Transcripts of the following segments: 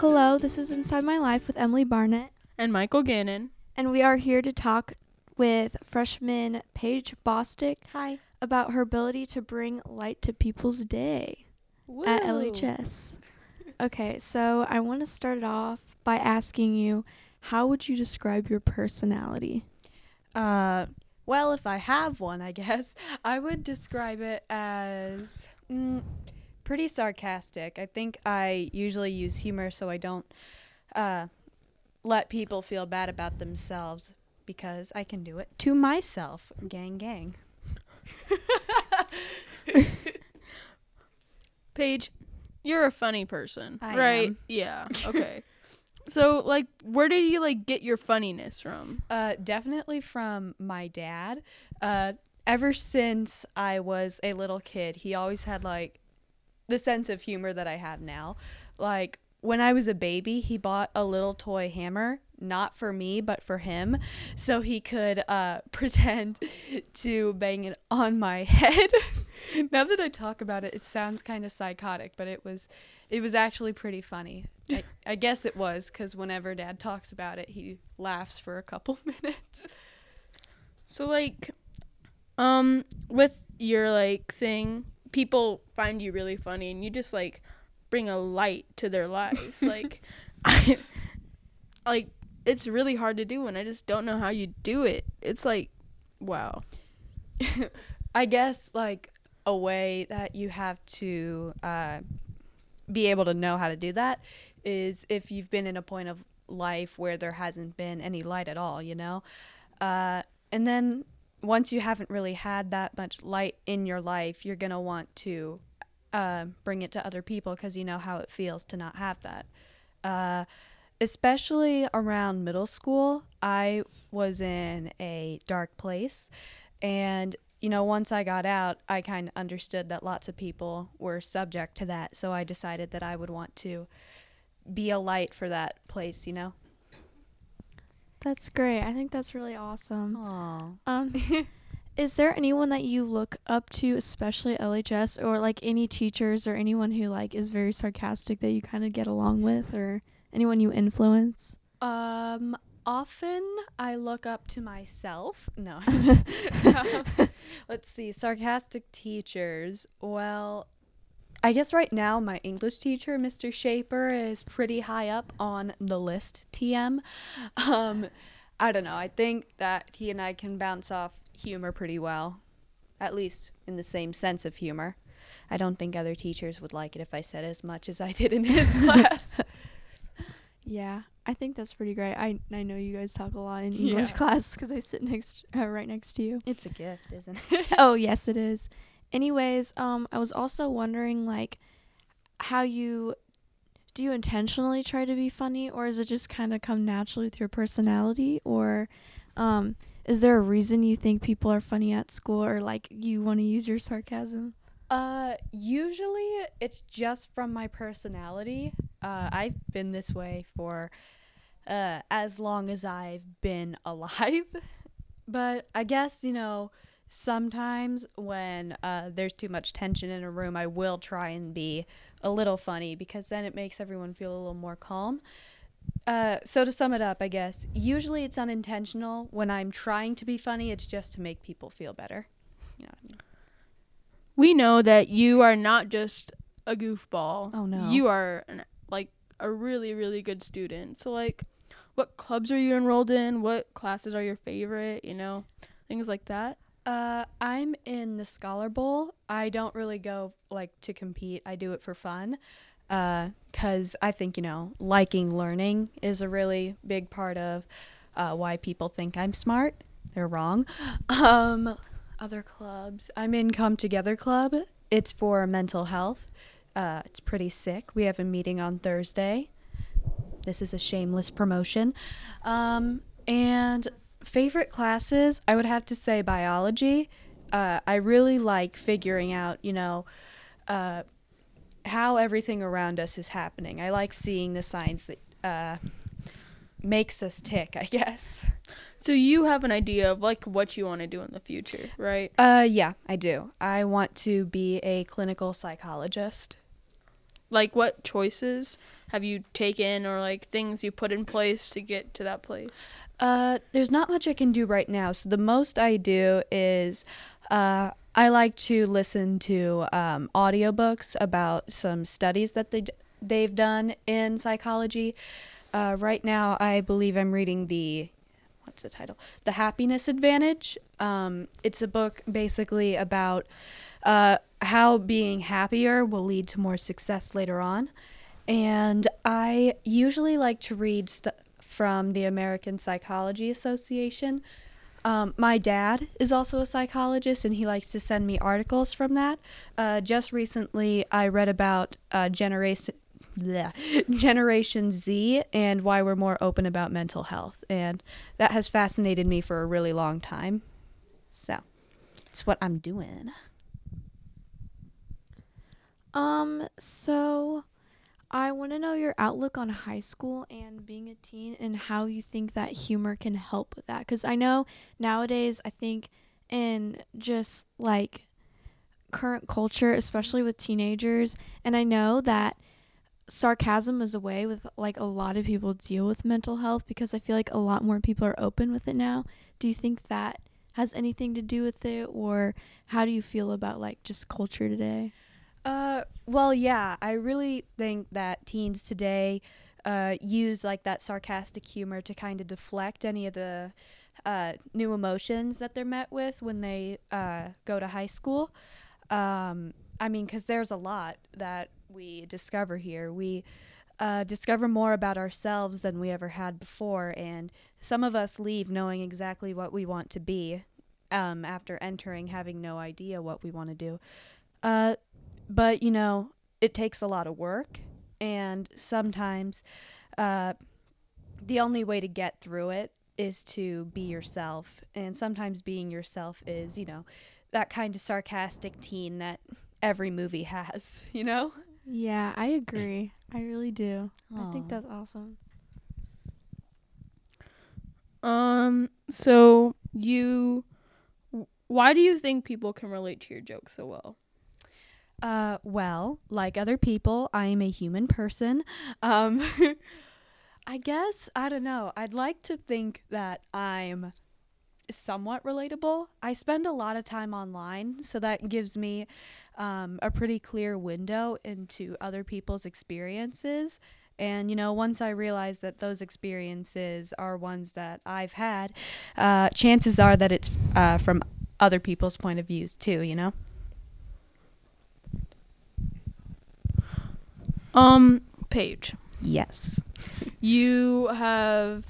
Hello, this is Inside My Life with Emily Barnett, and Michael Gannon. and we are here to talk with freshman Paige Bostic Hi. about her ability to bring light to people's day at LHS. Okay, so I want to start it off by asking you, how would you describe your personality? Uh, well, if I have one, I guess I would describe it as mm, pretty sarcastic. I think I usually use humor so I don't uh, let people feel bad about themselves because I can do it to myself. Gang, gang. Paige, you're a funny person, I right? am. Yeah. Okay. so, like, where did you like get your funniness from? Uh, definitely from my dad. Uh, ever since I was a little kid, he always had like the sense of humor that I have now. Like when I was a baby, he bought a little toy hammer, not for me, but for him, so he could uh, pretend to bang it on my head. now that I talk about it, it sounds kind of psychotic, but it was, it was actually pretty funny. I, I guess it was because whenever Dad talks about it, he laughs for a couple minutes. So, like, um, with your like thing, people find you really funny, and you just like bring a light to their lives. like, I, like it's really hard to do, and I just don't know how you do it. It's like, wow. I guess like a way that you have to uh, be able to know how to do that is if you've been in a point of life where there hasn't been any light at all, you know? Uh, and then once you haven't really had that much light in your life, you're going to want to uh, bring it to other people because you know how it feels to not have that. Uh, especially around middle school, I was in a dark place. And, you know, once I got out, I kind of understood that lots of people were subject to that. So I decided that I would want to be a light for that place, you know? That's great. I think that's really awesome. Aww. Um, is there anyone that you look up to, especially LHS, or like any teachers or anyone who like is very sarcastic that you kind of get along with, or anyone you influence? Um, often I look up to myself. No. Let's see. Sarcastic teachers. Well, I guess right now my English teacher, Mr. Shaper, is pretty high up on the list. TM. Um, I don't know. I think that he and I can bounce off humor pretty well, at least in the same sense of humor. I don't think other teachers would like it if I said as much as I did in his class. Yeah, I think that's pretty great. I I know you guys talk a lot in English Yeah. class because I sit next uh, right next to you. It's a gift, isn't it? oh yes, it is. Anyways, um, I was also wondering like how you do you intentionally try to be funny, or is it just kind of come naturally with your personality, or um, is there a reason you think people are funny at school, or like you want to use your sarcasm? Uh, usually it's just from my personality. Uh, I've been this way for uh, as long as I've been alive. But I guess, you know, sometimes when uh, there's too much tension in a room, I will try and be a little funny because then it makes everyone feel a little more calm. Uh, so to sum it up, I guess, usually it's unintentional. When I'm trying to be funny, it's just to make people feel better. You know what I mean? We know that you are not just a goofball. Oh, no. You are an, like a really really good student. So like what clubs are you enrolled in? What classes are your favorite, you know? Things like that. Uh, I'm in the Scholar Bowl. I don't really go like to compete. I do it for fun. Uh, cause I think you know liking learning is a really big part of uh, why people think I'm smart. They're wrong. Um, other clubs. I'm in Come Together Club. It's for mental health. Uh, it's pretty sick. We have a meeting on Thursday. This is a shameless promotion. Um, and favorite classes, I would have to say biology. Uh, I really like figuring out, you know, uh, how everything around us is happening. I like seeing the signs that uh, makes us tick, I guess. So you have an idea of like what you want to do in the future, right? Uh, yeah, I do. I want to be a clinical psychologist. Like what choices have you taken or like things you put in place to get to that place? Uh, there's not much I can do right now. So the most I do is uh, I like to listen to um, audiobooks about some studies that they d- they've done in psychology. Uh, right now, I believe I'm reading the what's the title? The Happiness Advantage. Um, it's a book basically about uh, how being happier will lead to more success later on. And I usually like to read st- from the American Psychology Association. Um, my dad is also a psychologist, and he likes to send me articles from that. Uh, just recently, I read about uh, generation bleh, Generation Z and why we're more open about mental health, and that has fascinated me for a really long time. So, it's what I'm doing. Um, so I want to know your outlook on high school and being a teen and how you think that humor can help with that. Because I know nowadays, I think in just like current culture, especially with teenagers, and I know that sarcasm is a way with like a lot of people deal with mental health because I feel like a lot more people are open with it now. Do you think that has anything to do with it, or how do you feel about like just culture today? Uh, well, yeah, I really think that teens today uh, use like that sarcastic humor to kind of deflect any of the uh, new emotions that they're met with when they uh, go to high school. Um, I mean, because there's a lot that we discover here. We uh, discover more about ourselves than we ever had before, and some of us leave knowing exactly what we want to be um, after entering, having no idea what we want to do. Uh, but you know it takes a lot of work and sometimes uh, the only way to get through it is to be yourself and sometimes being yourself is you know that kind of sarcastic teen that every movie has you know Yeah, I agree. I really do. I think that's awesome. Um, so you, why do you think people can relate to your jokes so well? Uh, well, like other people, I am a human person. Um, I guess, I don't know. I'd like to think that I'm somewhat relatable. I spend a lot of time online, so that gives me um, a pretty clear window into other people's experiences. And, you know, once I realize that those experiences are ones that I've had, uh, chances are that it's uh, from other people's point of views too, you know? Um, Paige, Yes. you have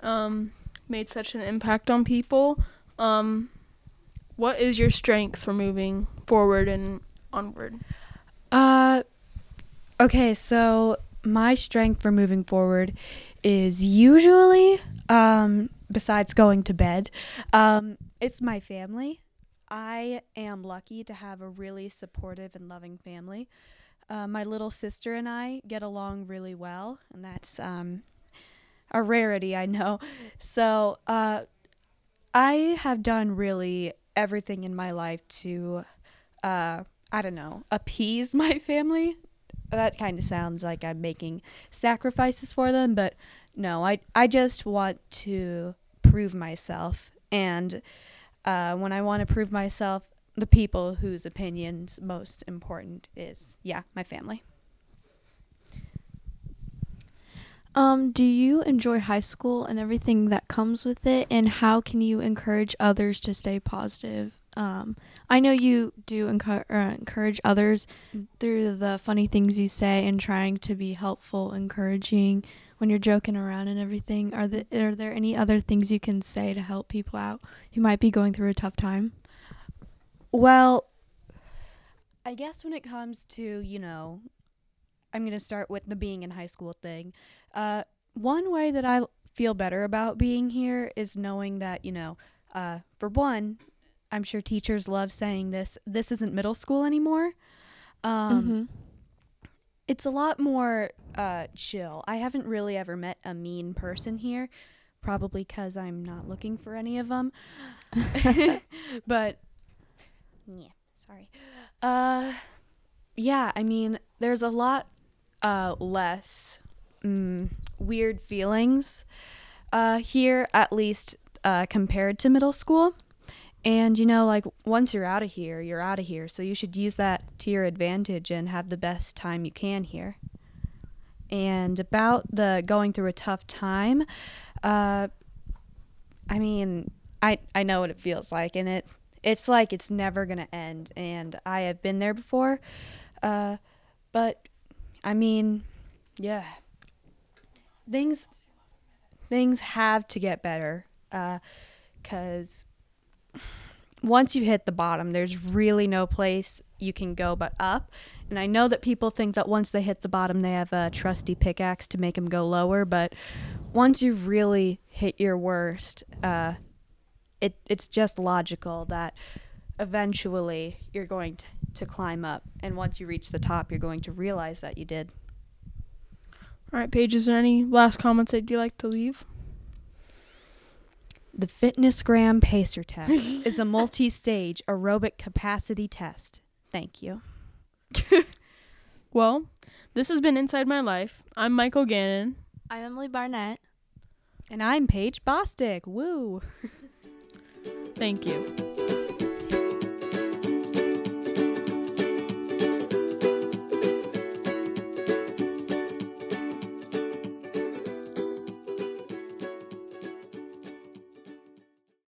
um made such an impact on people. Um, what is your strength for moving forward and onward? Uh, okay, so my strength for moving forward is usually, um, besides going to bed, um, it's my family. I am lucky to have a really supportive and loving family. Uh, my little sister and I get along really well, and that's um, a rarity, I know. So, uh, I have done really everything in my life to, uh, I don't know, appease my family. That kind of sounds like I'm making sacrifices for them, but no, I I just want to prove myself, and uh, when I want to prove myself, the people whose opinions most important is yeah, my family. Um, do you enjoy high school and everything that comes with it, and how can you encourage others to stay positive? Um, I know you do encour- uh, encourage others through the funny things you say and trying to be helpful, encouraging when you're joking around and everything. Are the, are there any other things you can say to help people out who might be going through a tough time? Well, I guess when it comes to, you know, I'm going to start with the being in high school thing. Uh, one way that I feel better about being here is knowing that, you know, uh, for one, I'm sure teachers love saying this this isn't middle school anymore. Um, mm-hmm. It's a lot more uh, chill. I haven't really ever met a mean person here, probably because I'm not looking for any of them. but yeah, sorry. Uh, yeah, I mean, there's a lot uh, less mm, weird feelings uh, here, at least uh, compared to middle school. And you know, like once you're out of here, you're out of here. So you should use that to your advantage and have the best time you can here. And about the going through a tough time, uh, I mean, I I know what it feels like, and it it's like it's never gonna end. And I have been there before, uh, but I mean, yeah, things things have to get better, because once you hit the bottom, there's really no place you can go but up. And I know that people think that once they hit the bottom, they have a trusty pickaxe to make them go lower. But once you've really hit your worst, uh, it it's just logical that eventually you're going t- to climb up. And once you reach the top, you're going to realize that you did. All right, Paige, is there any last comments that you'd like to leave? The Fitnessgram Pacer Test is a multi stage aerobic capacity test. Thank you. Well, this has been Inside My Life. I'm Michael Gannon. I'm Emily Barnett. And I'm Paige Bostic. Woo! Thank you.